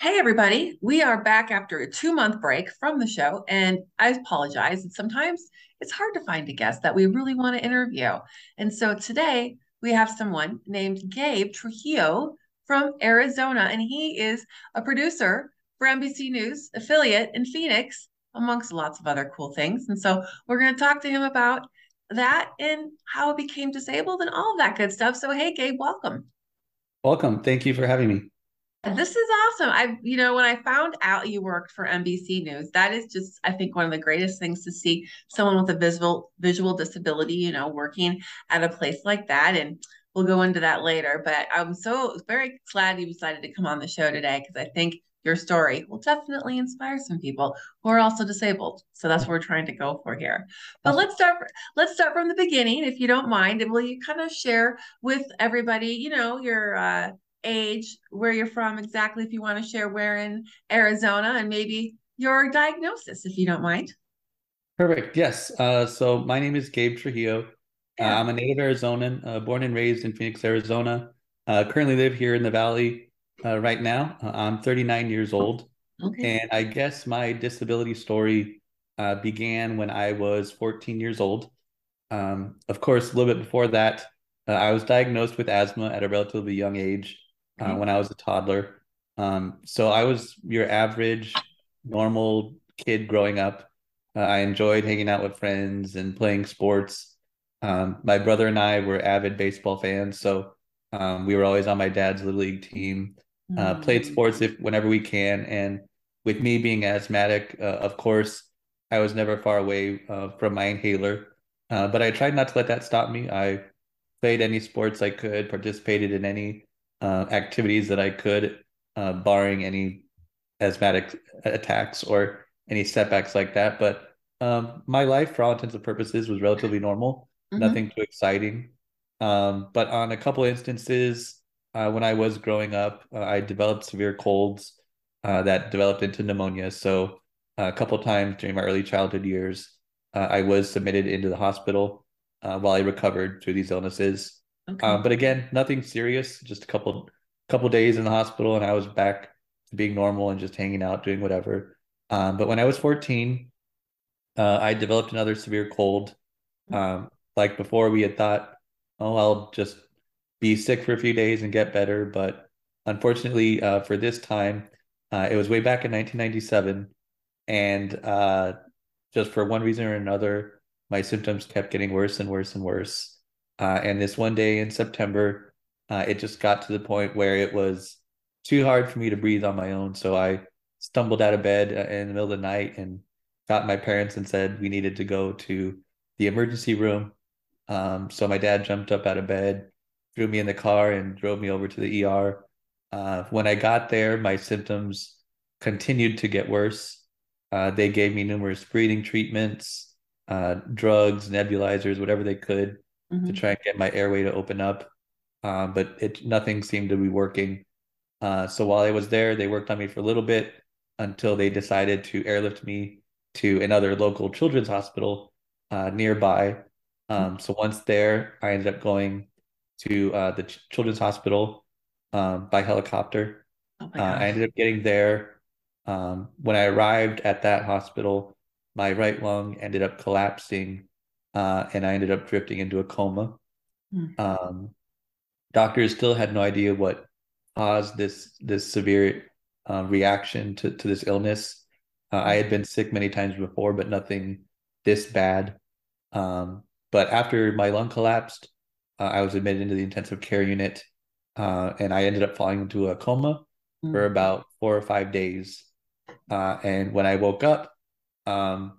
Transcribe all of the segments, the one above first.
Hey, everybody. We are back after a two month break from the show. And I apologize. Sometimes it's hard to find a guest that we really want to interview. And so today we have someone named Gabe Trujillo from Arizona, and he is a producer for NBC News affiliate in Phoenix, amongst lots of other cool things. And so we're going to talk to him about that and how it became disabled and all of that good stuff. So, hey, Gabe, welcome. Welcome. Thank you for having me. This is awesome. I, you know, when I found out you worked for NBC News, that is just, I think, one of the greatest things to see someone with a visual visual disability, you know, working at a place like that. And we'll go into that later. But I'm so very glad you decided to come on the show today because I think your story will definitely inspire some people who are also disabled. So that's what we're trying to go for here. But let's start. Let's start from the beginning, if you don't mind. And will you kind of share with everybody, you know, your uh, age, where you're from exactly, if you want to share where in Arizona, and maybe your diagnosis, if you don't mind. Perfect. Yes. Uh, so my name is Gabe Trujillo. Uh, yeah. Uh, I'm a native Arizonan, uh, born and raised in Phoenix, Arizona. Uh, currently live here in the Valley uh, right now. I'm 39 years old. Okay. And I guess my disability story began when I was 14 years old. Um, of course, a little bit before that, I was diagnosed with asthma at a relatively young age uh, when I was a toddler. Um, so I was your average, normal kid growing up. Uh, I enjoyed hanging out with friends and playing sports. Um, my brother and I were avid baseball fans, so um, we were always on my dad's little league team. Uh, mm. Played sports if whenever we can, and with me being asthmatic, uh, of course, I was never far away uh, from my inhaler. Uh, but I tried not to let that stop me. I played any sports I could, participated in any uh, activities that I could, uh, barring any asthmatic attacks or any setbacks like that. But um, my life, for all intents and purposes, was relatively normal. Mm-hmm. Nothing too exciting. Um, but on a couple instances, uh, when I was growing up, uh, I developed severe colds uh, that developed into pneumonia. So a couple times during my early childhood years, uh, I was submitted into the hospital while I recovered through these illnesses. Okay. Um, but again, nothing serious. Just a couple couple days in the hospital, and I was back to being normal and just hanging out, doing whatever. Um, but when I was 14, uh, I developed another severe cold. Um, like before, we had thought, oh, I'll just be sick for a few days and get better. But unfortunately, uh, for this time, uh, it was way back in 1997, and uh, just for one reason or another, my symptoms kept getting worse and worse and worse. Uh, and this one day in September, uh, it just got to the point where it was too hard for me to breathe on my own. So I stumbled out of bed uh, in the middle of the night and got my parents and said we needed to go to the emergency room. Um, so my dad jumped up out of bed, threw me in the car, and drove me over to the ER. Uh, when I got there, my symptoms continued to get worse. Uh, they gave me numerous breathing treatments, uh, drugs, nebulizers, whatever they could mm-hmm. to try and get my airway to open up. Um, but it nothing seemed to be working. Uh, so while I was there, they worked on me for a little bit until they decided to airlift me to another local children's hospital uh, nearby. Um, so once there, I ended up going to uh, the ch- children's hospital um, by helicopter. Oh uh, I ended up getting there. Um, when I arrived at that hospital, my right lung ended up collapsing uh, and I ended up drifting into a coma. Mm-hmm. Um, doctors still had no idea what caused this this severe uh, reaction to to this illness. Uh, I had been sick many times before, but nothing this bad. Um, but after my lung collapsed, uh, I was admitted into the intensive care unit, uh, and I ended up falling into a coma mm-hmm. for about four or five days. Uh, and when I woke up, um,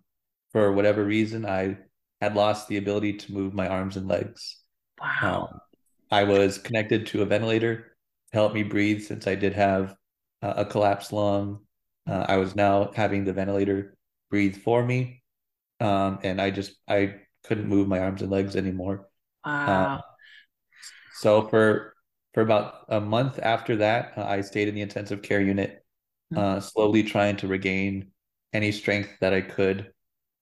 for whatever reason, I had lost the ability to move my arms and legs. Wow. Um, I was connected to a ventilator to help me breathe since I did have uh, a collapsed lung. Uh, I was now having the ventilator breathe for me. Um, and I just, I couldn't move my arms and legs anymore. Wow. Uh, so for, for about a month after that, uh, I stayed in the intensive care unit, mm-hmm. slowly trying to regain any strength that I could.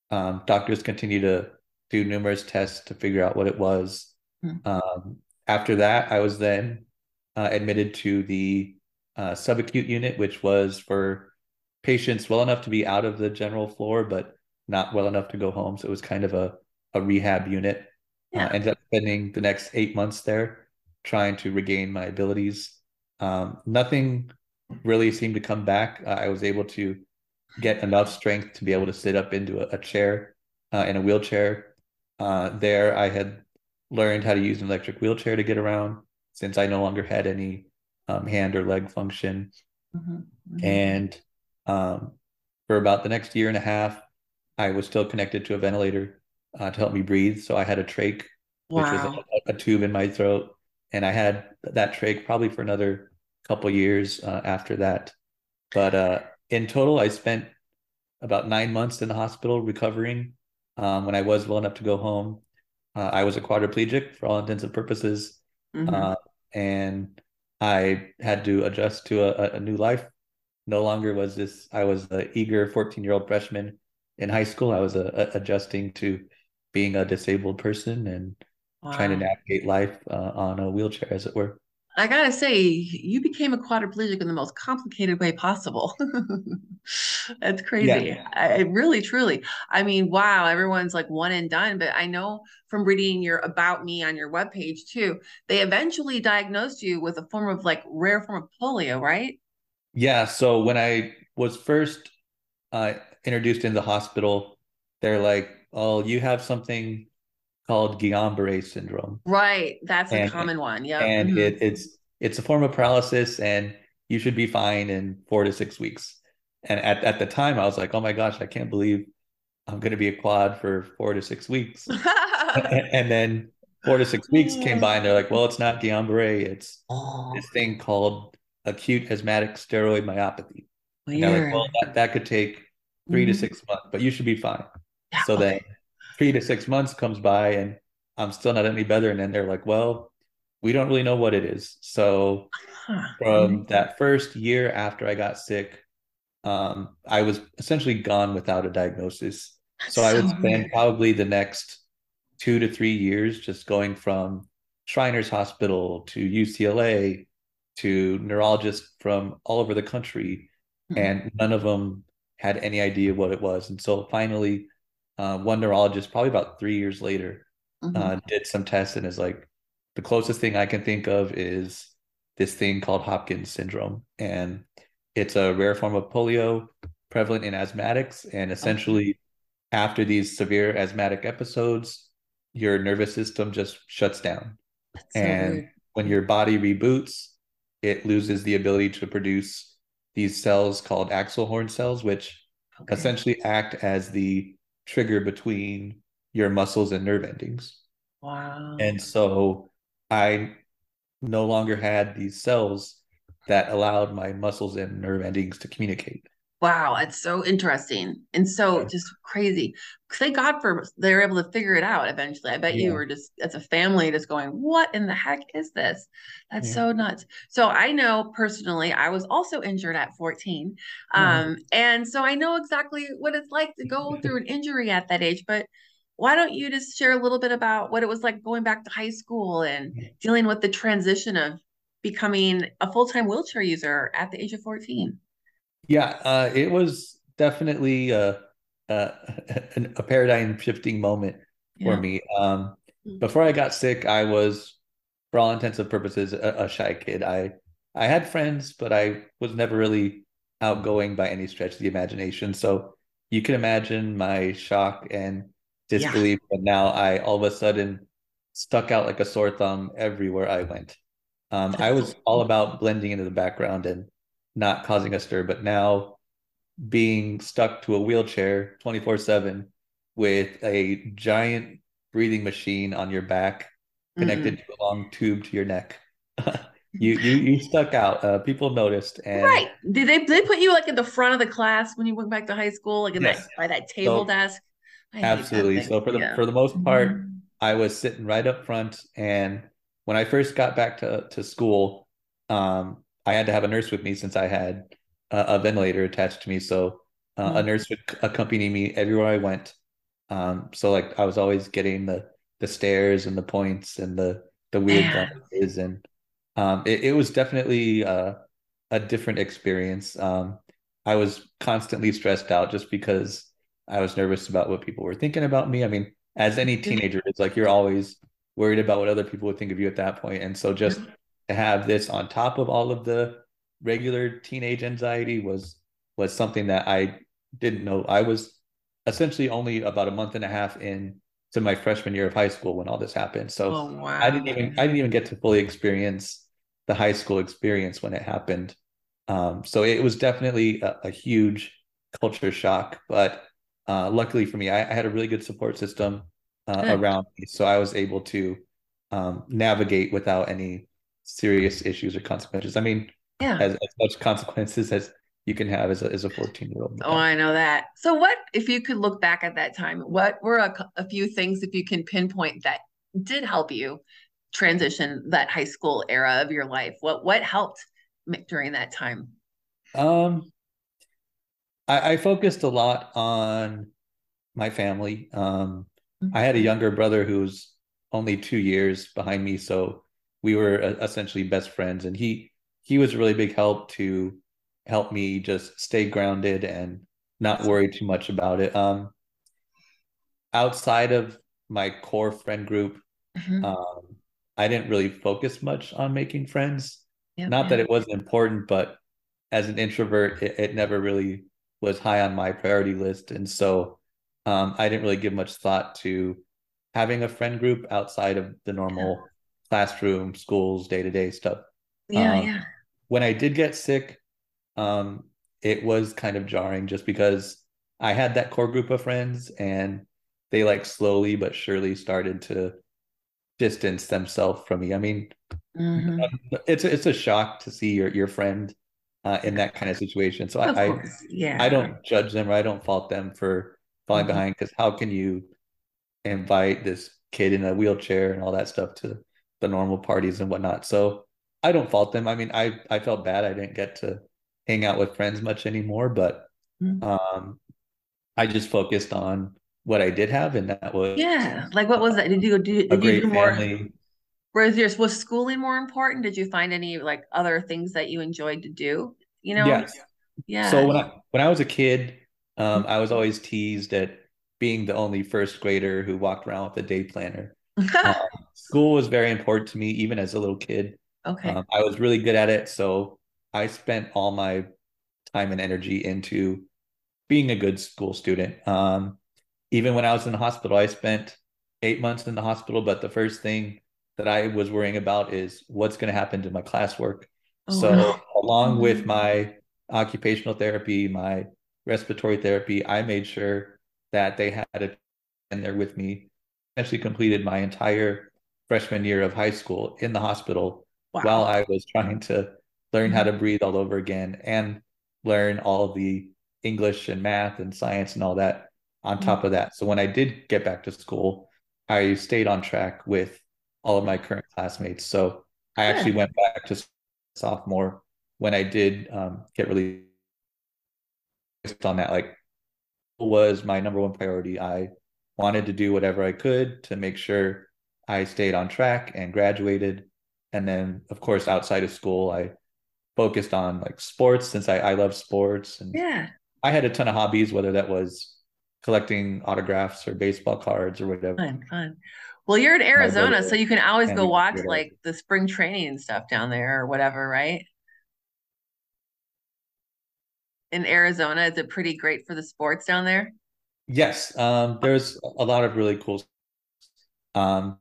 Um, doctors continue to do numerous tests to figure out what it was. Mm-hmm. Um, after that, I was then uh, admitted to the uh, subacute unit, which was for patients well enough to be out of the general floor, but not well enough to go home. So it was kind of a, a rehab unit. Uh, yeah. Uh, ended up spending the next eight months there trying to regain my abilities. Um, nothing really seemed to come back. Uh, I was able to get enough strength to be able to sit up into a, a chair uh, in a wheelchair. Uh, there, I had learned how to use an electric wheelchair to get around since I no longer had any um, hand or leg function. Mm-hmm. Mm-hmm. And um, for about the next year and a half, I was still connected to a ventilator uh, to help me breathe. So I had a trach, wow. which was a, a, tube in my throat, and I had that trach probably for another couple years uh, after that. But uh, in total, I spent about nine months in the hospital recovering. Um, when I was well enough to go home, uh, I was a quadriplegic for all intents and purposes, mm-hmm. Uh, and I had to adjust to a, a, new life. No longer was this. I was an eager fourteen-year-old freshman in high school. I was uh, adjusting to being a disabled person and wow. trying to navigate life uh, on a wheelchair, as it were. I gotta say, you became a quadriplegic in the most complicated way possible. That's crazy. Yeah. I really, truly. I mean, wow, everyone's like one and done. But I know from reading your about me on your webpage too, they eventually diagnosed you with a form of like rare form of polio, right? Yeah. So when I was first uh, introduced in the hospital, they're like, "Oh, you have something called Guillain-Barré syndrome. Right, that's and, a common one. Yeah, and mm-hmm. it, it's it's a form of paralysis, and you should be fine in four to six weeks. And at at the time, I was like, oh my gosh, I can't believe I'm going to be a quad for four to six weeks. and, and, then four to six weeks came by, and they're like, well, it's not Guillain-Barré, it's oh. this thing called acute asthmatic steroid myopathy. Weird. And like, well, that, that could take 3 mm-hmm. to six months, but you should be fine. Yeah, so okay. then three to six months comes by and I'm still not any better. And then they're like, well, we don't really know what it is. So from that first year after I got sick, um, I was essentially gone without a diagnosis. so I would spend weird. probably the next two to three years just going from Shriners Hospital to UCLA to neurologists from all over the country, mm-hmm. and none of them had any idea what it was. And so finally, uh, one neurologist, probably about three years later, mm-hmm. uh, did some tests and is like, the closest thing I can think of is this thing called Hopkins syndrome. And it's a rare form of polio prevalent in asthmatics. And essentially, okay. after these severe asthmatic episodes, your nervous system just shuts down. That's and so when your body reboots, it loses the ability to produce these cells called axel horn cells, which okay. essentially act as the trigger between your muscles and nerve endings. Wow. And so I no longer had these cells that allowed my muscles and nerve endings to communicate. Wow, it's so interesting and so yeah. just crazy. Thank God for they were able to figure it out eventually. I bet yeah. you were just as a family just going, "What in the heck is this?" That's yeah. so nuts. So I know personally, I was also injured at 14, um, and so I know exactly what it's like to go through an injury at that age. But why don't you just share a little bit about what it was like going back to high school and dealing with the transition of becoming a full time wheelchair user at the age of 14? Yeah, uh, it was definitely a, a, a paradigm shifting moment for yeah. me. Um, before I got sick, I was, for all intents and purposes, a, a, shy kid. I I had friends, but I was never really outgoing by any stretch of the imagination. So you can imagine my shock and disbelief. Yeah. But now I all of a sudden stuck out like a sore thumb everywhere I went. Um, I was all about blending into the background and not causing a stir. But now being stuck to a wheelchair 24 7 with a giant breathing machine on your back connected mm-hmm. to a long tube to your neck. you you you stuck out. Uh, people noticed. And right? Did they they put you like at the front of the class when you went back to high school, like in yes. that by that table so, desk? I absolutely. So for the yeah. for the most part, mm-hmm. I was sitting right up front, and when I first got back to to school, um, I had to have a nurse with me since I had a, a ventilator attached to me. So uh, mm-hmm. a nurse would accompany me everywhere I went. Um, so like I was always getting the the stares and the points and the the weird glances and um, it, it was definitely uh, a different experience. Um, I was constantly stressed out just because I was nervous about what people were thinking about me. I mean, as any teenager, it's like you're always worried about what other people would think of you at that point. And so just to have this on top of all of the regular teenage anxiety was was something that I didn't know. I was essentially only about a month and a half in to my freshman year of high school when all this happened. So oh, wow. I didn't even I didn't even get to fully experience the high school experience when it happened. Um, so it was definitely a, a huge culture shock, but uh, luckily for me, I, I, had a really good support system uh, around me, so I was able to um, navigate without any serious issues or consequences. I mean, yeah, as, as much consequences as you can have as a, as a 14 year old. Oh, I know that. So what, if you could look back at that time, what were a, a few things, if you can pinpoint that did help you transition that high school era of your life? What, what helped during that time? Um, I, I focused a lot on my family. Um, mm-hmm. I had a younger brother who's only two years behind me, so we were uh, essentially best friends, and he he was a really big help to help me just stay grounded and not worry too much about it. Um, outside of my core friend group, mm-hmm. um, I didn't really focus much on making friends. Yep, not that it wasn't important, but as an introvert, it, it, never really was high on my priority list. And so um, I didn't really give much thought to having a friend group outside of the normal yeah. Classroom, schools, day to day stuff. Yeah, um, yeah. When I did get sick, um, it was kind of jarring just because I had that core group of friends and they like slowly but surely started to distance themselves from me. I mean, mm-hmm. it's a, it's a shock to see your your friend uh, in that kind of situation. So of I, I, yeah I don't judge them or I don't fault them for falling mm-hmm. behind because how can you invite this kid in a wheelchair and all that stuff to the normal parties and whatnot? So I don't fault them. I mean, I I felt bad I didn't get to hang out with friends much anymore, but mm-hmm. um, I just focused on what I did have, and that was yeah. Like what was that? Did you do? Did you do more? Family. Was yours was schooling more important? Did you find any like other things that you enjoyed to do? You know, yes. yeah. So when I when I was a kid, um, I was always teased at being the only first grader who walked around with a day planner. Um, school was very important to me, even as a little kid. Okay. Um, I was really good at it, so I spent all my time and energy into being a good school student. Um, even when I was in the hospital, I spent eight months in the hospital. But the first thing that I was worrying about is what's going to happen to my classwork. Oh, so, along with mm-hmm. my occupational therapy, my respiratory therapy, I made sure that they had it in there with me. Actually, completed my entire freshman year of high school in the hospital wow. while I was trying to learn how to mm-hmm. breathe all over again and learn all the English and math and science and all that on top of that. So when I did get back to school, I stayed on track with all of my current classmates. So I actually went back to sophomore when I did um, get really on that. Like was my number one priority. I wanted to do whatever I could to make sure I stayed on track and graduated. And then, of course, outside of school, I focused on like sports since I, I love sports and yeah I had a ton of hobbies whether that was collecting autographs or baseball cards or whatever. Fun, fun. Well, you're in Arizona, so you can always go watch like the spring training and stuff down there or whatever, right? In Arizona, is it pretty great for the sports down there? Yes, um, there's a lot of really cool. Um,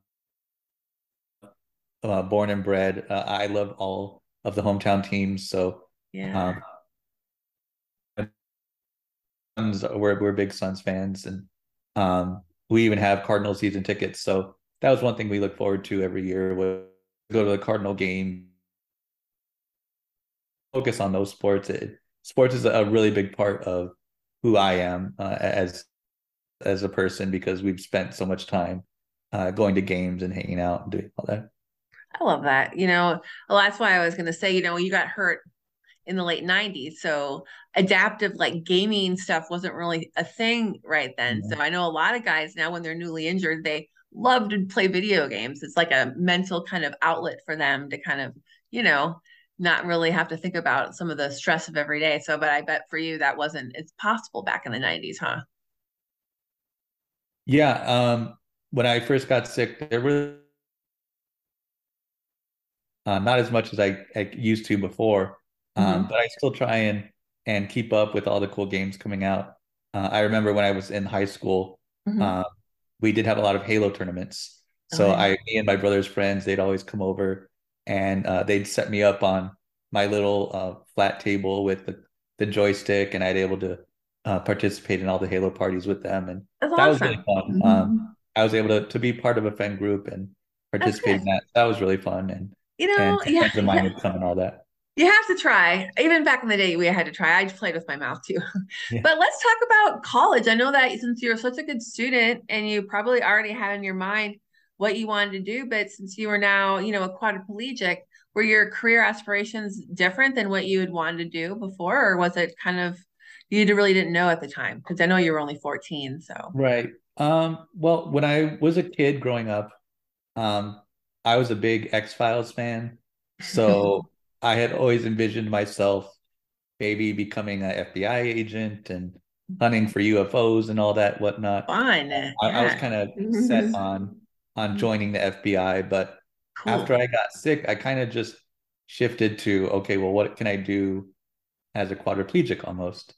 uh, born and bred, uh, I love all of the hometown teams. So yeah, um, we're we're big Suns fans, and um, we even have Cardinal season tickets. So that was one thing we look forward to every year. We go to the Cardinal game, focus on those sports. It, sports is a really big part of who I am uh, as as a person because we've spent so much time uh, going to games and hanging out and doing all that. I love that. You know, well, that's why I was going to say, you know, you got hurt in the late 90s. So adaptive like gaming stuff wasn't really a thing right then. So I know a lot of guys now when they're newly injured, they love to play video games. It's like a mental kind of outlet for them to kind of, you know, not really have to think about some of the stress of every day. So, but I bet for you that wasn't it's possible back in the 90s, huh? Yeah. Um, when I first got sick, there were uh, not as much as I, I used to before, um, mm-hmm. but I still try and and keep up with all the cool games coming out. Uh, I remember when I was in high school, mm-hmm. uh, we did have a lot of Halo tournaments. So yeah. I, me and my brother's friends, they'd always come over and uh, they'd set me up on my little uh, flat table with the, the joystick, and I'd able to uh, participate in all the Halo parties with them, and That's that awesome. was really fun. Mm-hmm. Um, I was able to to be part of a friend group and participate in that. That was really fun, and you know, and yeah, mine would come and all that. You have to try. Even back in the day, we had to try. I played with my mouth too. Yeah. But let's talk about college. I know that since you're such a good student and you probably already had in your mind what you wanted to do, but since you are now, you know, a quadriplegic, were your career aspirations different than what you had wanted to do before, or was it kind of you really didn't know at the time? Because I know you were only 14. So right. Um, well, when I was a kid growing up, um, I was a big X Files fan. So I had always envisioned myself maybe becoming an FBI agent and hunting for UFOs and all that whatnot. Fun. I. I was kind of set on on joining the FBI, but cool. after I got sick, I kind of just shifted to okay, well, what can I do as a quadriplegic almost?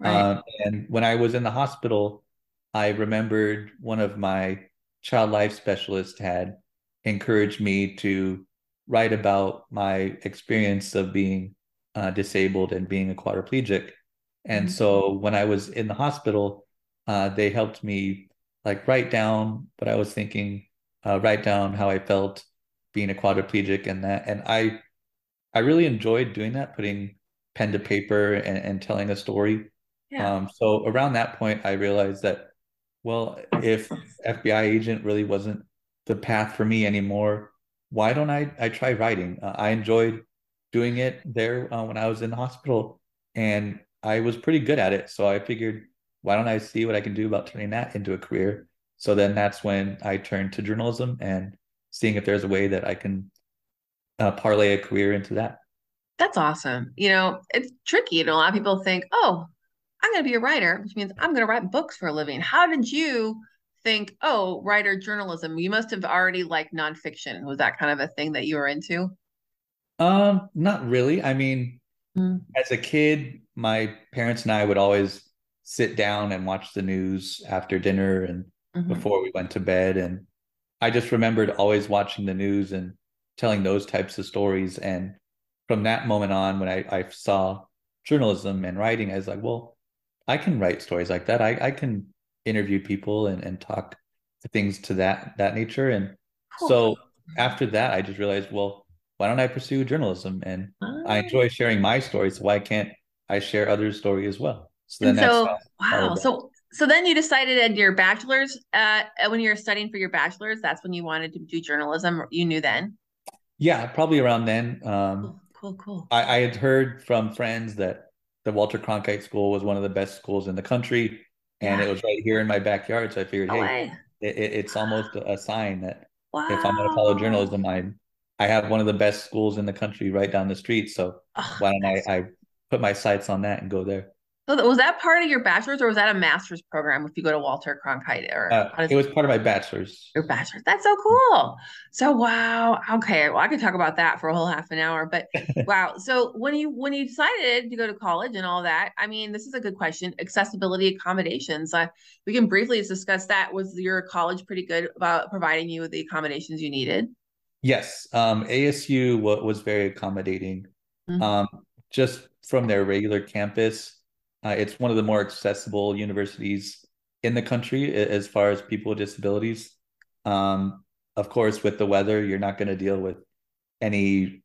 Right. Um, and when I was in the hospital, I remembered one of my child life specialists had encouraged me to write about my experience of being uh, disabled and being a quadriplegic. And mm-hmm. so when I was in the hospital, uh, they helped me like write down what I was thinking, uh, write down how I felt being a quadriplegic and that. And I, I really enjoyed doing that, putting pen to paper and, and telling a story. Yeah. Um, so around that point, I realized that, well, if FBI agent really wasn't the path for me anymore, why don't I I try writing? Uh, I enjoyed doing it there uh, when I was in the hospital, and I was pretty good at it. So I figured, why don't I see what I can do about turning that into a career? So then that's when I turned to journalism and seeing if there's a way that I can uh, parlay a career into that. That's awesome. You know, it's tricky. You know, a lot of people think, oh, I'm going to be a writer, which means I'm going to write books for a living. How did you think, oh, writer journalism? You must have already liked nonfiction. Was that kind of a thing that you were into? Um, not really. I mean, mm. as a kid, my parents and I would always sit down and watch the news after dinner and mm-hmm. before we went to bed. And I just remembered always watching the news and telling those types of stories. And from that moment on, when I, I saw journalism and writing, I was like, well, I can write stories like that. I, I can interview people and, and talk things to that that nature. And cool. so after that, I just realized, well, why don't I pursue journalism? And oh. I enjoy sharing my stories. So why can't I share others' story as well? So then so, wow. So so then you decided at your bachelor's, uh, when you were studying for your bachelor's, that's when you wanted to do journalism. You knew then. Yeah, probably around then. Um, cool, cool. cool. I, I had heard from friends that the Walter Cronkite School was one of the best schools in the country and yeah. it was right here in my backyard. So I figured, no hey, it, it's almost a sign that wow. if I'm going to follow journalism, I I have one of the best schools in the country right down the street. So oh, why don't I, I put my sights on that and go there? So was that part of your bachelor's or was that a master's program if you go to Walter Cronkite or uh, it was part of my bachelor's. Your bachelor's. That's so cool. So wow. Okay. Well, I could talk about that for a whole half an hour, but wow. So when you when you decided to go to college and all that, I mean, this is a good question. Accessibility accommodations. Uh, we can briefly discuss that. Was your college pretty good about providing you with the accommodations you needed? Yes. Um, ASU was very accommodating. Mm-hmm. Um, just from their regular campus uh, it's one of the more accessible universities in the country as far as people with disabilities. Um, of course, with the weather, you're not going to deal with any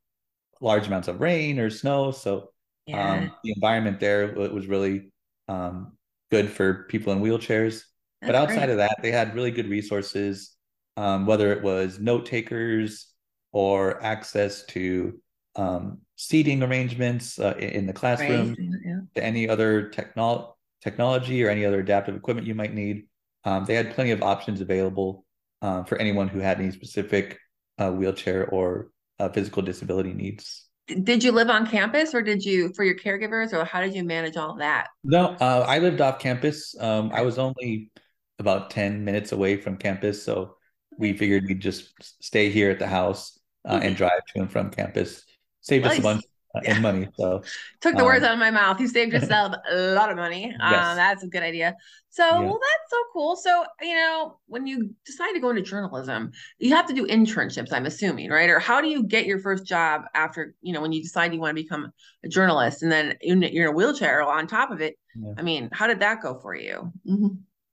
large amounts of rain or snow. So yeah. um, the environment there was really um, good for people in wheelchairs. That's but outside great. of that, they had really good resources, um, whether it was note takers or access to um, seating arrangements uh, in the classroom, right. yeah. To any other technol- technology or any other adaptive equipment you might need. Um, they had plenty of options available uh, for anyone who had any specific uh, wheelchair or uh, physical disability needs. Did you live on campus or did you for your caregivers or how did you manage all that? No, uh, I lived off campus. Um, I was only about 10 minutes away from campus. So we figured we'd just stay here at the house uh, and drive to and from campus. Saved nice. us a bunch yeah. in money. So took the um, words out of my mouth. You saved yourself a lot of money. Um, yes. that's a good idea. So yeah. well, that's so cool. So you know, when you decide to go into journalism, you have to do internships. I'm assuming, right? Or how do you get your first job after you know when you decide you want to become a journalist, and then you're in a wheelchair on top of it? Yeah. I mean, how did that go for you? Mm-hmm.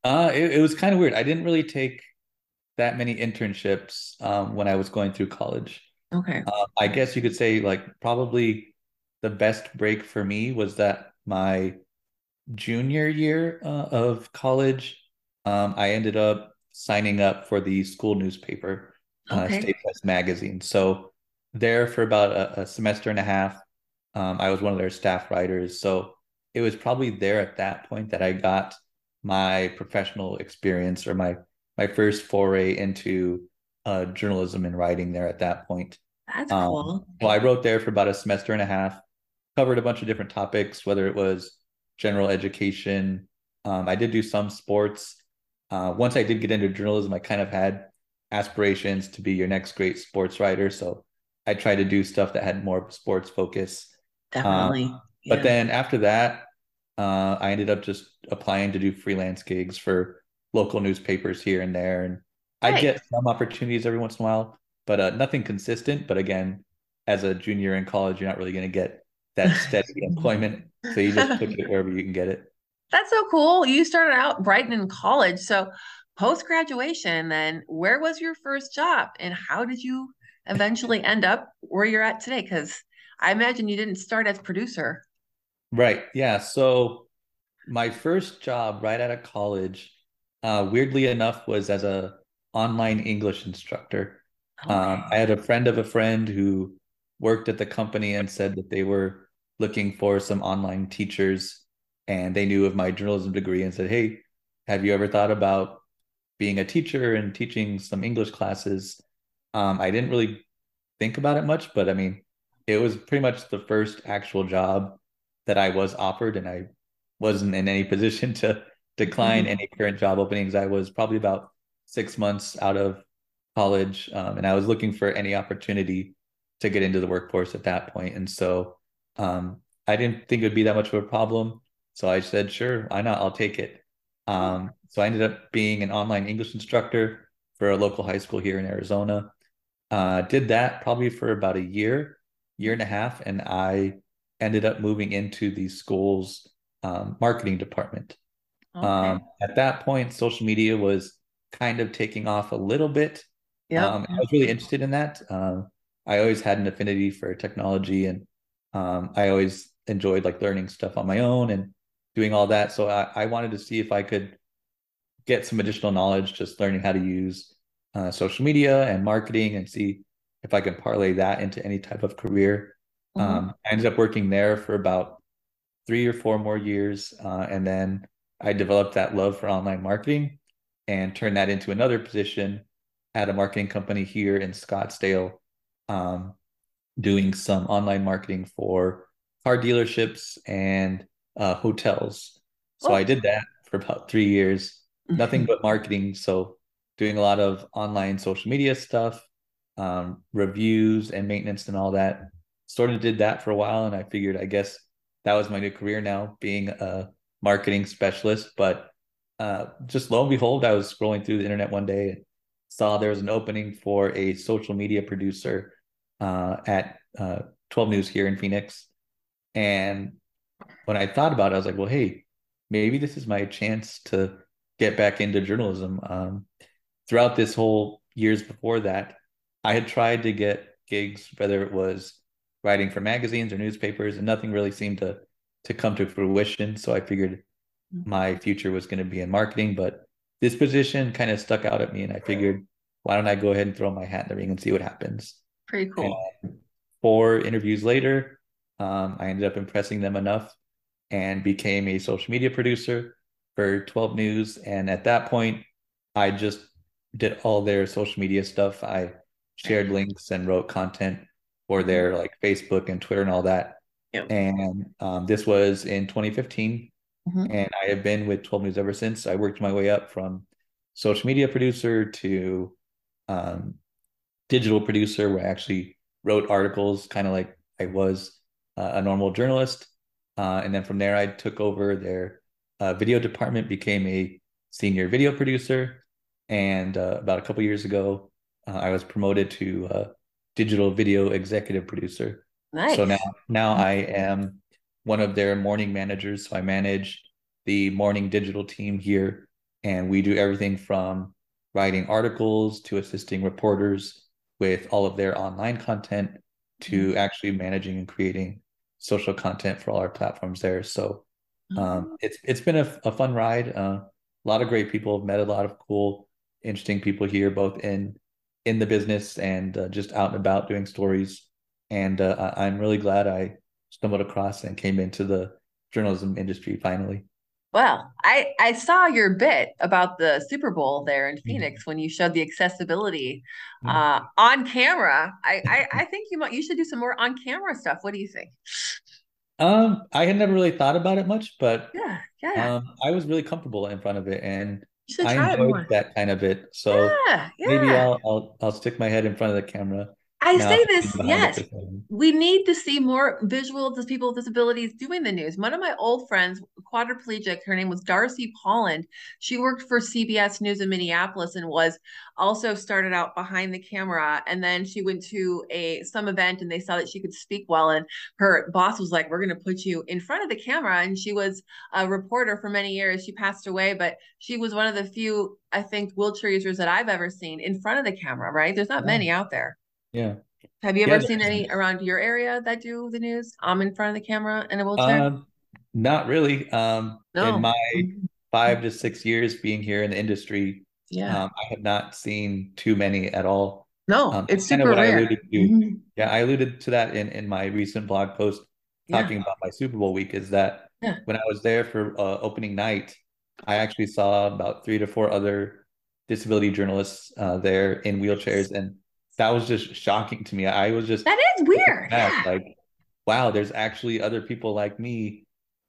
Uh, it, it was kind of weird. I didn't really take that many internships um, when I was going through college. Okay. Uh, I guess you could say like probably the best break for me was that my junior year uh, of college, um, I ended up signing up for the school newspaper, uh, okay. uh, State Press Magazine. So there for about a, a semester and a half, um, I was one of their staff writers. So it was probably there at that point that I got my professional experience or my my first foray into uh, journalism and writing there at that point. That's um, cool. Well, I wrote there for about a semester and a half, covered a bunch of different topics, whether it was general education. Um, I did do some sports. Uh, once I did get into journalism, I kind of had aspirations to be your next great sports writer. So I tried to do stuff that had more sports focus. Definitely. Um, yeah. But then after that, uh, I ended up just applying to do freelance gigs for local newspapers here and there, and right. I get some opportunities every once in a while, but uh, nothing consistent. But again, as a junior in college, you're not really going to get that steady employment, so you just pick it wherever you can get it. That's so cool. You started out Brighton in college, so post graduation. Then, where was your first job, and how did you eventually end up where you're at today? Because I imagine you didn't start as producer. Right. Yeah. So my first job right out of college, uh, weirdly enough, was as a online English instructor. Okay. Um, I had a friend of a friend who worked at the company and said that they were looking for some online teachers, and they knew of my journalism degree and said, "Hey, have you ever thought about being a teacher and teaching some English classes?" Um, I didn't really think about it much, but I mean, it was pretty much the first actual job that I was offered, and I wasn't in any position to decline mm-hmm. any current job openings. I was probably about six months out of college, um, and I was looking for any opportunity to get into the workforce at that point. And so um, I didn't think it would be that much of a problem. So I said, sure, why not? I'll take it. Um, so I ended up being an online English instructor for a local high school here in Arizona. Uh, did that probably for about a year, year and a half, and I ended up moving into the school's um, marketing department. Okay. Um, at that point, social media was kind of taking off a little bit. Yeah, um, I was really interested in that. Um, I always had an affinity for technology, and um, I always enjoyed like learning stuff on my own and doing all that. So I, I wanted to see if I could get some additional knowledge, just learning how to use uh, social media and marketing, and see if I could parlay that into any type of career. Mm-hmm. Um, I ended up working there for about three or four more years. Uh, and then I developed that love for online marketing and turned that into another position at a marketing company here in Scottsdale, um, doing some online marketing for car dealerships and uh, hotels. So oh. I did that for about three years, nothing but marketing. So doing a lot of online social media stuff, um, reviews and maintenance and all that sort of did that for a while and I figured I guess that was my new career now being a marketing specialist but uh, just lo and behold I was scrolling through the internet one day and saw there was an opening for a social media producer uh, at uh, 12 News here in Phoenix and when I thought about it I was like well hey maybe this is my chance to get back into journalism um, throughout this whole years before that I had tried to get gigs whether it was writing for magazines or newspapers, and nothing really seemed to to come to fruition. So I figured mm-hmm. my future was going to be in marketing, but this position kind of stuck out at me, and I figured, why don't I go ahead and throw my hat in the ring and see what happens? Pretty cool. And four interviews later, um, I ended up impressing them enough and became a social media producer for 12 News. And at that point, I just did all their social media stuff. I shared links and wrote content for mm-hmm. their like Facebook and Twitter and all that. Yep. And um, this was in 2015. Mm-hmm. And I have been with 12 News ever since. I worked my way up from social media producer to um, digital producer, where I actually wrote articles, kind of like I was uh, a normal journalist. Uh, and then from there, I took over their uh, video department, became a senior video producer. And uh, about a couple years ago, uh, I was promoted to uh, digital video executive producer. Nice. So now, now I am one of their morning managers. So I manage the morning digital team here, and we do everything from writing articles to assisting reporters with all of their online content to mm-hmm. actually managing and creating social content for all our platforms there. So um, mm-hmm. it's it's been a, a fun ride. Uh, a lot of great people. Have met a lot of cool, interesting people here, both in in the business and uh, just out and about doing stories. And uh, I'm really glad I stumbled across and came into the journalism industry finally. Well, I I saw your bit about the Super Bowl there in mm-hmm. Phoenix when you showed the accessibility mm-hmm. uh, on camera. I, I I think you might you should do some more on camera stuff. What do you think? Um, I had never really thought about it much, but yeah, yeah. Um, I was really comfortable in front of it, and I enjoyed that kind of it. So yeah, yeah. maybe I'll, I'll I'll stick my head in front of the camera I say this, yes. We need to see more visual people with disabilities doing the news. One of my old friends, quadriplegic, her name was Darcy Pohland. She worked for CBS News in Minneapolis and was also started out behind the camera. And then she went to a some event and they saw that she could speak well. And her boss was like, We're gonna put you in front of the camera. And she was a reporter for many years. She passed away, but she was one of the few, I think, wheelchair users that I've ever seen in front of the camera, right? There's not many out there. Yeah. Have you ever yeah, seen any around your area that do the news? I'm in front of the camera in a wheelchair. Um, not really. Um, no. In my mm-hmm. five to six years being here in the industry, yeah, um, I have not seen too many at all. No, um, it's super rare. I alluded to. Mm-hmm. Yeah, I alluded to that in in my recent blog post talking yeah. about my Super Bowl week. Is that yeah. when I was there for uh, opening night, I actually saw about three to four other disability journalists uh, there in wheelchairs and that was just shocking to me. I was just that is weird. Yeah. Like, wow, there's actually other people like me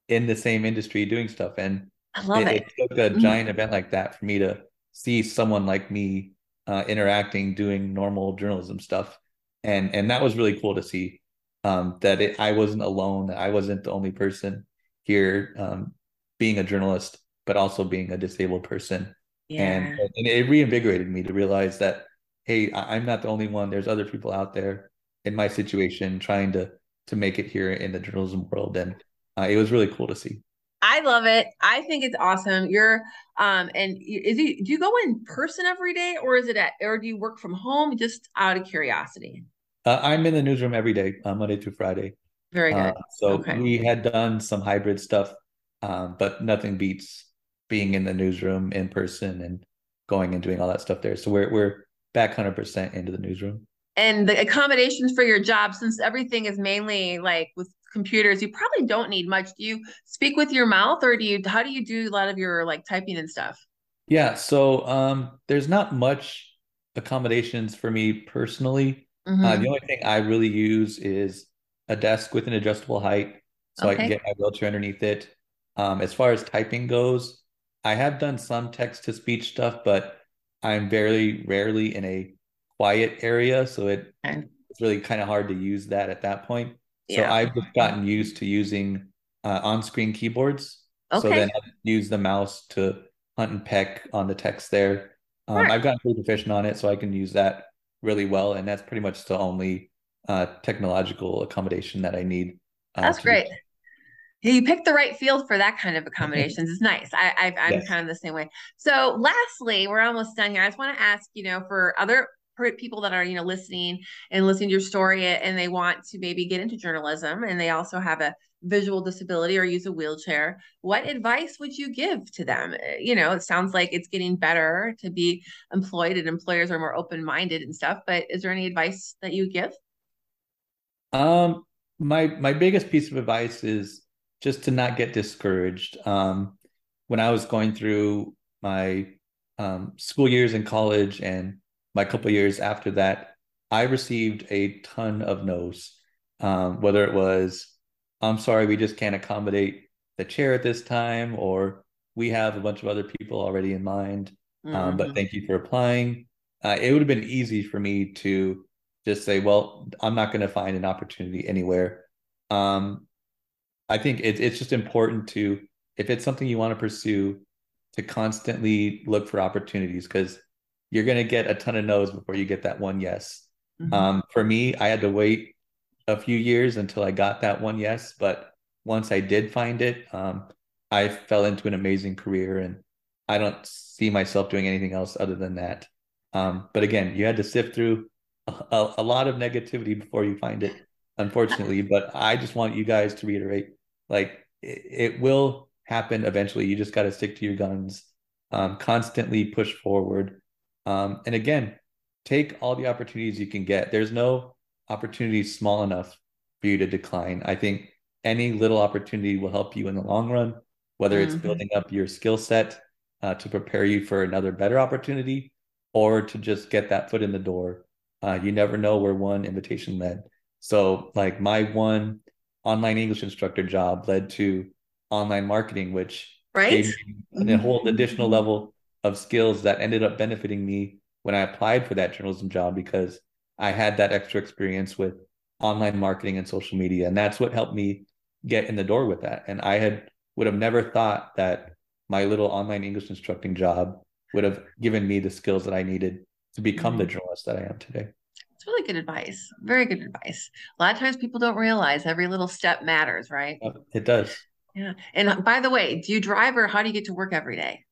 in the same industry doing stuff, and I love it. It, it took a mm-hmm. giant event like that for me to see someone like me uh, interacting, doing normal journalism stuff, and and that was really cool to see. Um, that it, I wasn't alone. That I wasn't the only person here um, being a journalist, but also being a disabled person. Yeah. And, and it reinvigorated me to realize that hey, I'm not the only one. There's other people out there in my situation trying to to make it here in the journalism world, and uh, it was really cool to see. I love it. I think it's awesome. You're um and is it do you go in person every day or is it at or do you work from home just out of curiosity? Uh, I'm in the newsroom every day, uh, Monday through Friday. Very uh, good. so okay. we had done some hybrid stuff, um, but nothing beats being in the newsroom in person and going and doing all that stuff there. So we're we're back 100% into the newsroom. And the accommodations for your job, since everything is mainly like with computers, you probably don't need much. Do you speak with your mouth or do you, how do you do a lot of your like typing and stuff? Yeah. So um, there's not much accommodations for me personally. Mm-hmm. Uh, the only thing I really use is a desk with an adjustable height so okay. I can get my wheelchair underneath it. Um, as far as typing goes, I have done some text to speech stuff, but I'm very rarely in a quiet area, so it, okay. it's really kind of hard to use that at that point. Yeah. So I've just gotten used to using uh, on-screen keyboards. Okay. So then I use the mouse to hunt and peck on the text there. Um, right. I've gotten pretty proficient on it, so I can use that really well, and that's pretty much the only uh, technological accommodation that I need. Uh, that's great you picked the right field for that kind of accommodations. it's nice. I, I am yes. kind of the same way. So, lastly, we're almost done here. I just want to ask, you know, for other people that are you know listening and listening to your story and they want to maybe get into journalism and they also have a visual disability or use a wheelchair what advice would you give to them eh, you know it sounds like it's getting better to be employed and employers are more open-minded and stuff but is there any advice that you give um my my biggest piece of advice is just to not get discouraged. Um, when I was going through my um, school years in college and my couple years after that, I received a ton of no's. Um, whether it was, I'm sorry, we just can't accommodate the chair at this time, or we have a bunch of other people already in mind. Mm-hmm. Um, but mm-hmm. thank you for applying. Uh, it would have been easy for me to just say, well, I'm not going to find an opportunity anywhere. Um, I think it, it's just important to, if it's something you want to pursue, to constantly look for opportunities because you're going to get a ton of no's before you get that one yes. Mm-hmm. Um, for me, I had to wait a few years until I got that one yes, but once I did find it, um, I fell into an amazing career and I don't see myself doing anything else other than that. Um, but again, you had to sift through a, a, lot of negativity before you find it, unfortunately. But I just want you guys to reiterate like it, it will happen eventually. You just got to stick to your guns, um, constantly push forward. Um, and again, take all the opportunities you can get. There's no opportunity small enough for you to decline. I think any little opportunity will help you in the long run, whether it's mm-hmm. building up your skill set uh, to prepare you for another better opportunity or to just get that foot in the door. Uh, you never know where one invitation led. So, like my one online English instructor job led to online marketing, which right? gave me a whole additional level of skills that ended up benefiting me when I applied for that journalism job because I had that extra experience with online marketing and social media. And that's what helped me get in the door with that. And I had would have never thought that my little online English instructing job would have given me the skills that I needed to become mm-hmm. the journalist that I am today. It's really good advice. Very good advice. A lot of times people don't realize every little step matters, right? It does. Yeah. And uh, by the way, do you drive or how do you get to work every day?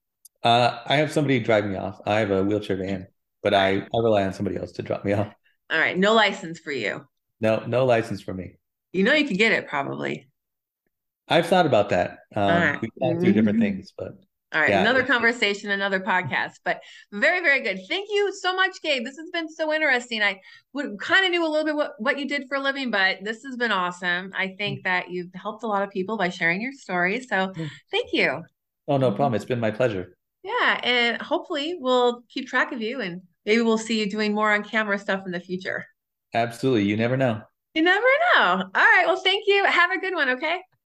Uh, I have somebody drive me off. I have a wheelchair van, but I, I rely on somebody else to drop me off. All right. No license for you. No, no license for me. You know you can get it probably. I've thought about that. Um, right. We've gone through different things, but all right, yeah. another conversation, another podcast, but very, very good. Thank you so much, Gabe. This has been so interesting. I would kind of knew a little bit what, what you did for a living, but this has been awesome. I think mm. that you've helped a lot of people by sharing your story. So mm. thank you. Oh, no problem. It's been my pleasure. Yeah. And hopefully we'll keep track of you and maybe we'll see you doing more on camera stuff in the future. Absolutely. You never know. You never know. All right. Well, thank you. Have a good one. Okay.